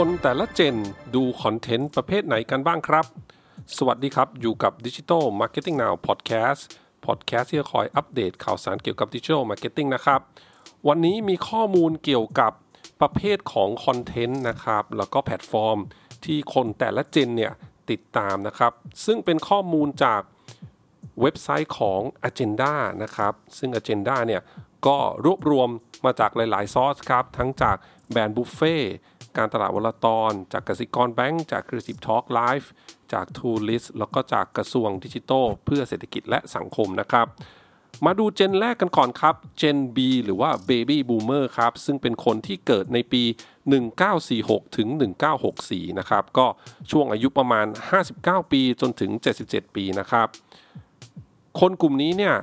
คนแต่ละ Gen ดูคอนเทนต์ประเภทไหนกันบ้างครับ สวัสดีครับ อยู่กับ Digital Marketing Now Podcast Podcast ที่จะคอยอัปเดตข่าวสารเกี่ยวกับ Digital Marketing นะครับ วันนี้มีข้อมูลเกี่ยวกับประเภทของคอนเทนต์นะครับ แล้วก็แพลตฟอร์มที่คนแต่ละ Gen เนี่ยติดตามนะครับ ซึ่งเป็นข้อมูลจากเว็บไซต์ของ Agenda นะครับ ซึ่ง Agenda เนี่ยก็รวบรวมมาจากหลาย ๆ ซอสครับ ทั้งจากแบรนด์บุฟเฟ่ การตลาดวลตอนจากกสิกรแบงก์จาก Creative Talk Live จาก t o o l i s t แล้วก็จากกระทรวงดิจิทัลเพื่อเศรษฐกิจและสังคมนะครับ มาดูเจนแรกกันก่อนครับ เจน B หรือว่า Baby Boomer ครับ ซึ่งเป็นคนที่เกิดในปี 1946 ถึง 1964 นะครับ ก็ช่วงอายุประมาณ 59 ปีจนถึง 77 ปีนะครับ คนกลุ่มนี้เนี่ย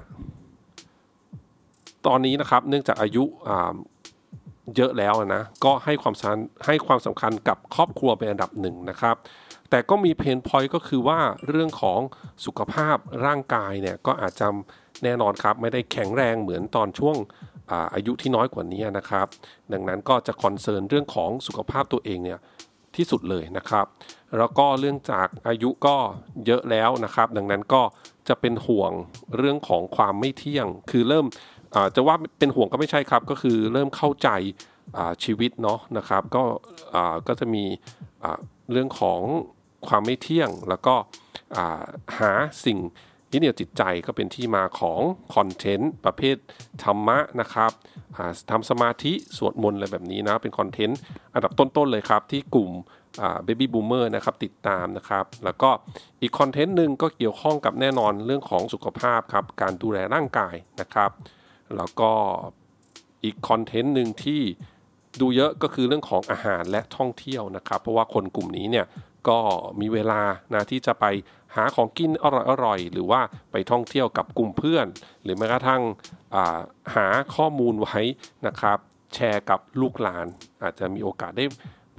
ตอนนี้นะครับเนื่องจากอายุ เยอะแล้วนะก็ให้ความสำคัญให้ความสำคัญกับครอบครัวเป็นอันดับหนึ่งนะครับ แต่ก็มี pain point ก็คือว่าเรื่องของสุขภาพร่างกายเนี่ยก็อาจจะแน่นอนครับ ไม่ได้แข็งแรงเหมือนตอนช่วงอาอายุที่น้อยกว่านี้นะครับ ดังนั้นก็จะ concern เรื่องของสุขภาพตัวเองเนี่ยที่สุดเลยนะครับ แล้วก็เรื่องจากอายุก็เยอะแล้วนะครับ ดังนั้นก็จะเป็นห่วงเรื่องของความไม่เที่ยง คือเริ่ม จะว่าเป็นห่วงก็ไม่ใช่ครับ ก็คือเริ่มเข้าใจชีวิตเนาะนะครับ ก็ก็จะมีเรื่องของความไม่เที่ยง แล้วก็หาสิ่งยึดเหนี่ยวจิตใจก็เป็นที่มาของคอนเทนต์ประเภทธรรมะนะครับทำสมาธิสวดมนต์อะไรแบบนี้นะ เป็นคอนเทนต์อันดับต้น ๆ เลยครับ ที่กลุ่มเบบี้บูมเมอร์นะครับติดตามนะครับ แล้วก็อีกคอนเทนต์หนึ่งก็เกี่ยวข้องกับแน่นอนเรื่องของสุขภาพครับ การดูแลร่างกายนะครับ แล้วก็อีกคอนเทนต์หนึ่งที่ดูเยอะก็คือเรื่องของอาหารและท่องเที่ยวนะครับ เพราะว่าคนกลุ่มนี้เนี่ยก็มีเวลานะที่จะไปหาของกินอร่อยๆหรือว่าไปท่องเที่ยวกับกลุ่มเพื่อน หรือแม้กระทั่งาหาข้อมูลไว้นะครับ แชร์กับลูกหลาน อาจจะมีโอกาสได้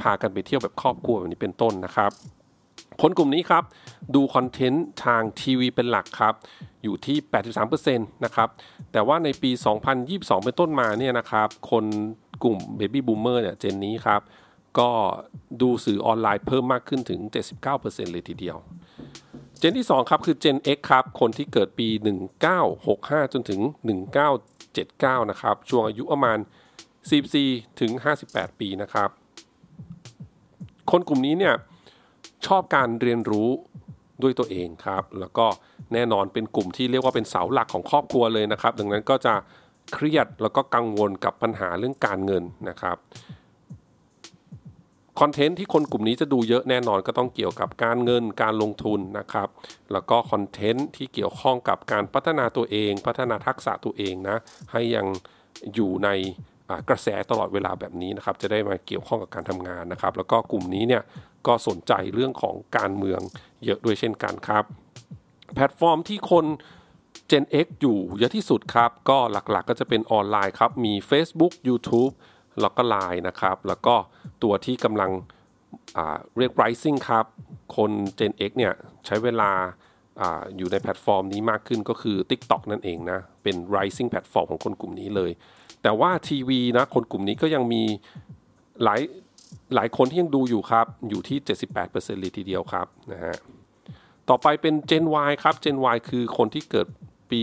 พากันไปเที่ยวแบบครอบครัวแบบนี้เป็นต้นนะครับ คนกลุ่มนี้ครับ ดูคอนเทนต์ทางทีวีเป็นหลักครับ อยู่ที่ 83%นะครับ แต่ว่าในปี 2022 เป็นต้นมาเนี่ยนะครับ คนกลุ่ม Baby Boomer เนี่ยเจนนี้ครับ ก็ดูสื่อออนไลน์เพิ่มมากขึ้นถึง 79%เลยทีเดียว เจนที่ 2 ครับคือ Gen X ครับ คนที่เกิดปี 1965 จนถึง 1979 นะครับ ช่วงอายุประมาณ 44 ถึง 58 ปีนะครับ คนกลุ่มนี้เนี่ย ชอบการเรียนรู้ด้วยตัวเองครับ แล้วก็แน่นอนเป็นกลุ่มที่เรียกว่าเป็นเสาหลักของครอบครัวเลยนะครับ ดังนั้นก็จะเครียดแล้วก็กังวลกับปัญหาเรื่องการเงินนะครับคอนเทนต์ที่คนกลุ่มนี้จะดูเยอะแน่นอนก็ต้องเกี่ยวกับการเงินการลงทุนนะครับ แล้วก็คอนเทนต์ที่เกี่ยวข้องกับการพัฒนาตัวเอง พัฒนาทักษะตัวเองนะให้ยังอยู่ใน กระแสตลอดเวลาแบบนี้นะครับจะได้มาเกี่ยวข้องกับการทำงานนะครับ แล้วก็กลุ่มนี้เนี่ยก็สนใจเรื่องของการเมืองเยอะด้วยเช่นกันครับ แพลตฟอร์มที่คน Gen X อยู่เยอะที่สุดครับ ก็หลักๆกก็จะเป็นออนไลน์ครับ มี Facebook YouTube แล้วก็ Line นะครับ แล้วก็ตัวที่กำลังเรียก rising ครับ คน Gen X เนี่ยใช้เวลา ออยู่ในแพลตฟอร์มนี้มากขึ้นก็คือ TikTok นั่นเองนะ เป็น rising แพลตฟอร์มของคนกลุ่มนี้เลย แต่ว่าทีวีนะคนกลุ่มนี้ก็ยังมีหลายหลายคนที่ยังดูอยู่ครับ อยู่ที่ 78%เลยทีเดียวครับนะฮะต่อไปเป็น Gen Y ครับ Gen Y คือคนที่เกิดปี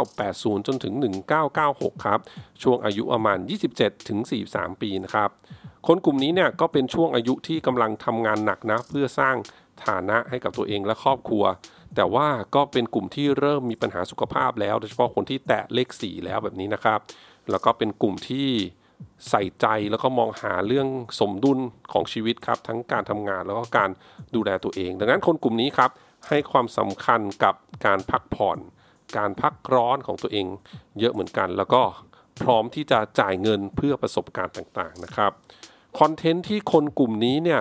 1980 จนถึง 1996 ครับ ช่วงอายุประมาณ 27 ถึง 43 ปีนะครับ คนกลุ่มนี้เนี่ยก็เป็นช่วงอายุที่กำลังทำงานหนักนะ เพื่อสร้าง ฐานะให้กับตัวเองและครอบครัว แต่ว่าก็เป็นกลุ่มที่เริ่มมีปัญหาสุขภาพแล้วโดยเฉพาะคนที่แตะเลข4แล้วแบบนี้นะครับ แล้วก็เป็นกลุ่มที่ใส่ใจแล้วก็มองหาเรื่องสมดุลของชีวิตครับ ทั้งการทำงานแล้วก็การดูแลตัวเอง ดังนั้นคนกลุ่มนี้ครับให้ความสำคัญกับการพักผ่อน การพักร้อนของตัวเอง เยอะเหมือนกัน แล้วก็พร้อมที่จะจ่ายเงินเพื่อประสบการณ์ต่างๆนะครับคอนเทนต์ที่คนกลุ่มนี้เนี่ย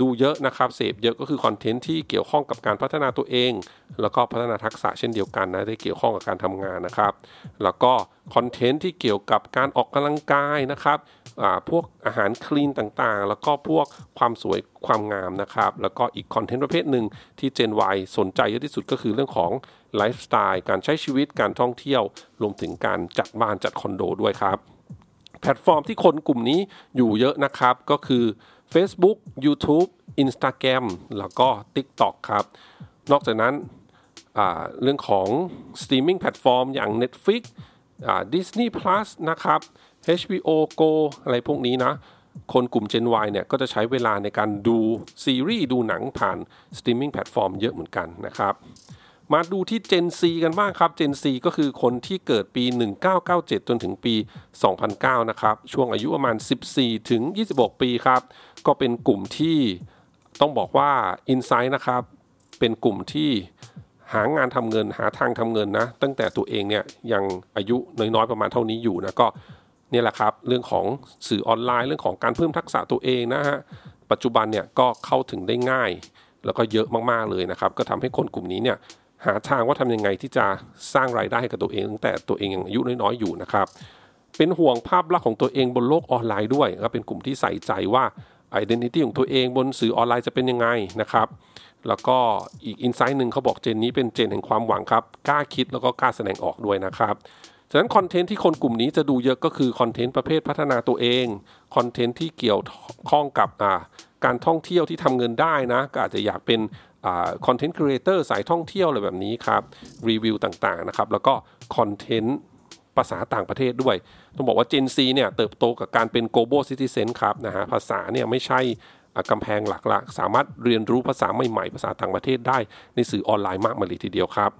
ดูเยอะนะครับเสพเยอะก็คือคอนเทนต์ที่เกี่ยวข้องกับการพัฒนาตัวเอง แล้วก็พัฒนาทักษะเช่นเดียวกันนะได้เกี่ยวข้องกับการทำงานนะครับ แล้วก็คอนเทนต์ที่เกี่ยวกับการออกกำลังกายนะครับพวกอาหารคลีนต่างๆ แล้วก็พวกความสวยความงามนะครับ แล้วก็อีกคอนเทนต์ประเภทหนึ่งที่ Gen Y สนใจเยอะที่สุดก็คือเรื่องของไลฟ์สไตล์การใช้ชีวิตการท่องเที่ยว รวมถึงการจัดบ้านจัดคอนโดด้วยครับ แพลตฟอร์มที่คนกลุ่มนี้อยู่เยอะนะครับก็คือ Facebook YouTube Instagram แล้วก็ TikTok ครับ นอกจากนั้นเรื่องของ streaming platform อย่าง Netflix Disney Plus นะครับ HBO Go อะไรพวกนี้นะ คนกลุ่ม Gen Y เนี่ยก็จะใช้เวลาในการดูซีรีส์ดูหนังผ่าน streaming platform เยอะเหมือนกันนะครับ มาดูที่ Gen C กันบ้างครับ Gen C ก็คือคนที่เกิดปี 1997 จนถึงปี 2009 นะครับ ช่วงอายุประมาณ 14 ถึง 26 ปีครับ ก็เป็นกลุ่มที่ต้องบอกว่า Insight นะครับ เป็นกลุ่มที่หางานทำเงินหาทางทำเงินนะ ตั้งแต่ตัวเองเนี่ยยังอายุน้อยๆประมาณเท่านี้อยู่นะก็เนี่ยแหละครับ เรื่องของสื่อออนไลน์เรื่องของการเพิ่มทักษะตัวเองนะฮะปัจจุบันเนี่ยก็เข้าถึงได้ง่าย แล้วก็เยอะมากๆเลยนะครับ ก็ทำให้คนกลุ่มนี้เนี่ย หาทางว่าทำยังไงที่จะสร้างรายได้ให้กับตัวเองตั้งแต่ตัวเองยังอายุน้อยๆอยู่นะครับ เป็นห่วงภาพลักษณ์ของตัวเองบนโลกออนไลน์ด้วยก็เป็นกลุ่มที่ใส่ใจว่าไอดีนิตี้ของตัวเองบนสื่อออนไลน์จะเป็นยังไงนะครับ แล้วก็อีก insight หนึ่งเขาบอก Gen นี้เป็น Gen แห่งความหวังครับกล้าคิดแล้วก็กล้าแสดงออกด้วยนะครับฉะนั้นคอนเทนต์ที่คนกลุ่มนี้จะดูเยอะก็คือคอนเทนต์ประเภทพัฒนาตัวเองคอนเทนต์ที่เกี่ยวข้องกับการท่องเที่ยวที่ทำเงินได้นะก็อาจจะอยากเป็น content creator สายท่องเที่ยวอะไรแบบนี้ครับรีวิวต่างๆนะครับแล้วก็คอนเทนต์ภาษาต่างประเทศด้วย ต้องบอกว่า Gen Z เนี่ยเติบโตกับการเป็น global citizen ครับนะฮะภาษาเนี่ยไม่ใช่กำแพงหลักละสามารถเรียนรู้ภาษาใหม่ๆ ภาษาต่างประเทศได้ในสื่อออนไลน์มากมายเลยทีเดียวครับ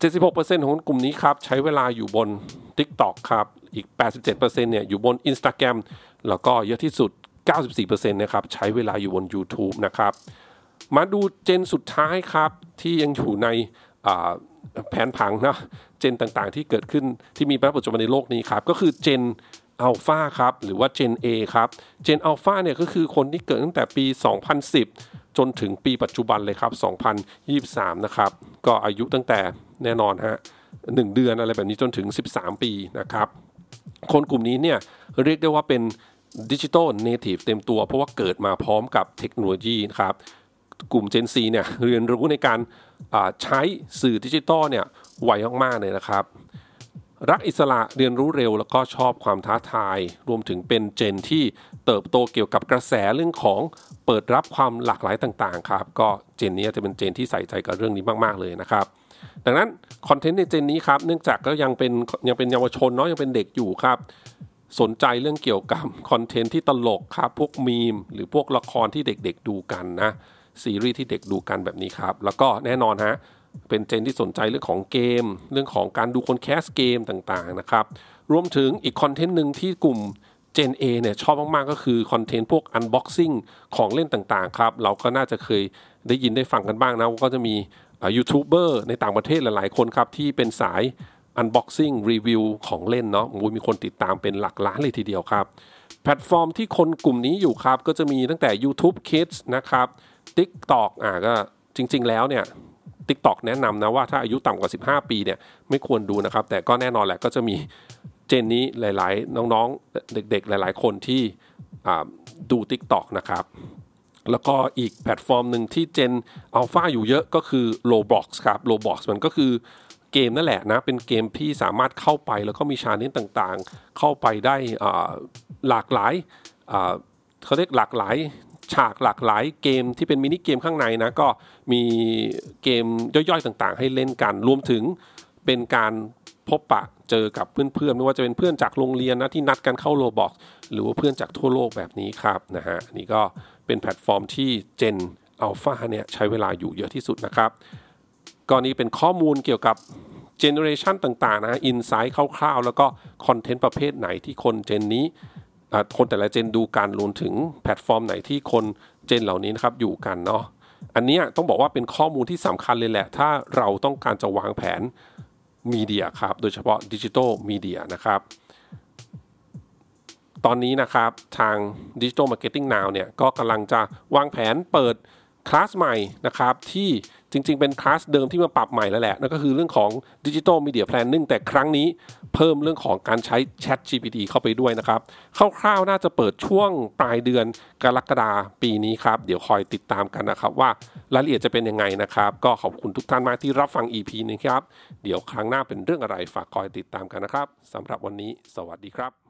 76%ของกลุ่มนี้ครับ ใช้เวลาอยู่บน TikTok ครับ อีก 87%เนี่ยอยู่บน Instagram แล้วก็เยอะที่สุด 94%นะครับใช้เวลาอยู่บน YouTube นะครับ มาดูเจนสุดท้ายครับที่ยังอยู่ในแผนผังนะเจนต่างๆที่เกิดขึ้นที่มีปัจจุบันในโลกนี้ครับ ก็คือเจนอัลฟาครับหรือว่าเจน A ครับ Gen Alpha เนี่ยก็คือคนที่เกิดตั้งแต่ปี 2010 จนถึงปีปัจจุบันเลยครับ 2023 นะครับ ก็อายุตั้งแต่แน่นอนฮะหนึ่งเดือนอะไรแบบนี้จนถึง 13 ปีนะครับ คนกลุ่มนี้เนี่ยเรียกได้ว่าเป็น digital native เต็มตัว เพราะว่าเกิดมาพร้อมกับเทคโนโลยีครับ กลุ่ม Gen C เนี่ยเรียนรู้ในการใช้สื่อดิจิตอลเนี่ยไวมากๆเลยนะครับ รักอิสระเรียนรู้เร็วแล้วก็ชอบความท้าทาย รวมถึงเป็นเจนที่เติบโตเกี่ยวกับกระแสเรื่องของเปิดรับความหลากหลายต่างๆครับก็เจนนี้จะเป็นเจนที่ใส่ใจกับเรื่องนี้มากๆเลยนะครับดังนั้นคอนเทนต์ในเจนนี้ครับเนื่องจากก็ยังเป็นยังเป็นเยาวชนเนาะยังเป็นเด็กอยู่ครับสนใจเรื่องเกี่ยวกับคอนเทนต์ที่ตลกครับพวกมีม หรือพวกละครที่เด็กๆดูกันนะ ซีรีส์ที่เด็กดูกันแบบนี้ครับ แล้วก็แน่นอนฮะเป็นเจนที่สนใจเรื่องของเกม เรื่องของการดูคนแคสเกมต่างๆนะครับ รวมถึงอีกคอนเทนต์หนึ่งที่กลุ่ม Gen A เนี่ยชอบมากๆ ก็คือคอนเทนต์พวก Unboxing ของเล่นต่างๆครับ เราก็น่าจะเคยได้ยินได้ฟังกันบ้างนะ ก็จะมียูทูบเบอร์ในต่างประเทศหลายๆคนครับ ที่เป็นสาย Unboxing รีวิวของเล่นเนาะมีคนติดตามเป็นหลักล้านเลยทีเดียวครับ แพลตฟอร์มที่คนกลุ่มนี้อยู่ครับ ก็จะมีตั้งแต่ YouTube Kids นะครับ TikTok อ่าก็จริง ๆ แล้วเนี่ย TikTok แนะนำนะว่าถ้าอายุต่ำกว่า 15 ปีเนี่ยไม่ควรดูนะครับ แต่ก็แน่นอนแหละก็จะมี Gen นี้หลาย ๆ น้องๆ เด็ก ๆ หลาย ๆ คนที่ดู TikTok นะครับ แล้วก็อีกแพลตฟอร์มหนึ่งที่ Gen Alpha อยู่เยอะก็คือ Roblox ครับ Roblox มันก็คือเกมนั่นแหละนะ เป็นเกมที่สามารถเข้าไปแล้วก็มี challenge ต่างๆ เข้าไปได้หลากหลายเขาเรียกหลากหลาย ฉากหลากหลายเกมที่เป็น mini game ข้างในนะก็มีเกมย่อยๆต่างๆ ให้เล่นกัน รวมถึงเป็นการพบปะเจอกับเพื่อนๆไม่ว่าจะเป็นเพื่อนจากโรงเรียนนะที่นัดกันเข้า Roblox หรือว่าเพื่อนจากทั่วโลกแบบนี้ครับนะฮะนี่ก็เป็นแพลตฟอร์มที่ Gen Alpha เนี่ยใช้เวลาอยู่เยอะที่สุดนะครับก็นี้เป็นข้อมูลเกี่ยวกับ generation ต่างๆนะ insight คร่าวๆ แล้วก็คอนเทนต์ประเภทไหนที่คนเจนนี้ คนแต่ละเจนดูการรวมถึงแพลตฟอร์มไหนที่คนเจนเหล่านี้นะครับอยู่กันเนาะอันนี้ต้องบอกว่าเป็นข้อมูลที่สำคัญเลยแหละ ถ้าเราต้องการจะวางแผนมีเดียครับ โดยเฉพาะดิจิทัลมีเดียนะครับ ตอนนี้นะครับทาง Digital Marketing Now เนี่ยก็กำลังจะวางแผนเปิดคลาสใหม่นะครับที่ จริง ๆ เป็นคลาสเดิมที่มาปรับใหม่แล้วแหละนั่นก็คือเรื่องของ Digital Media Planning แต่ครั้งนี้เพิ่มเรื่องของการใช้ Chat GPT เข้าไปด้วยนะครับคร่าวๆน่าจะเปิดช่วงปลายเดือนกรกฎาปีนี้ครับ เดี๋ยวคอยติดตามกันนะครับ ว่ารายละเอียดจะเป็นยังไงนะครับ ก็ขอบคุณทุกท่านมากที่รับฟัง EP นี้ครับ เดี๋ยวครั้งหน้าเป็นเรื่องอะไรฝากคอยติดตามกันนะครับสำหรับวันนี้ สวัสดีครับ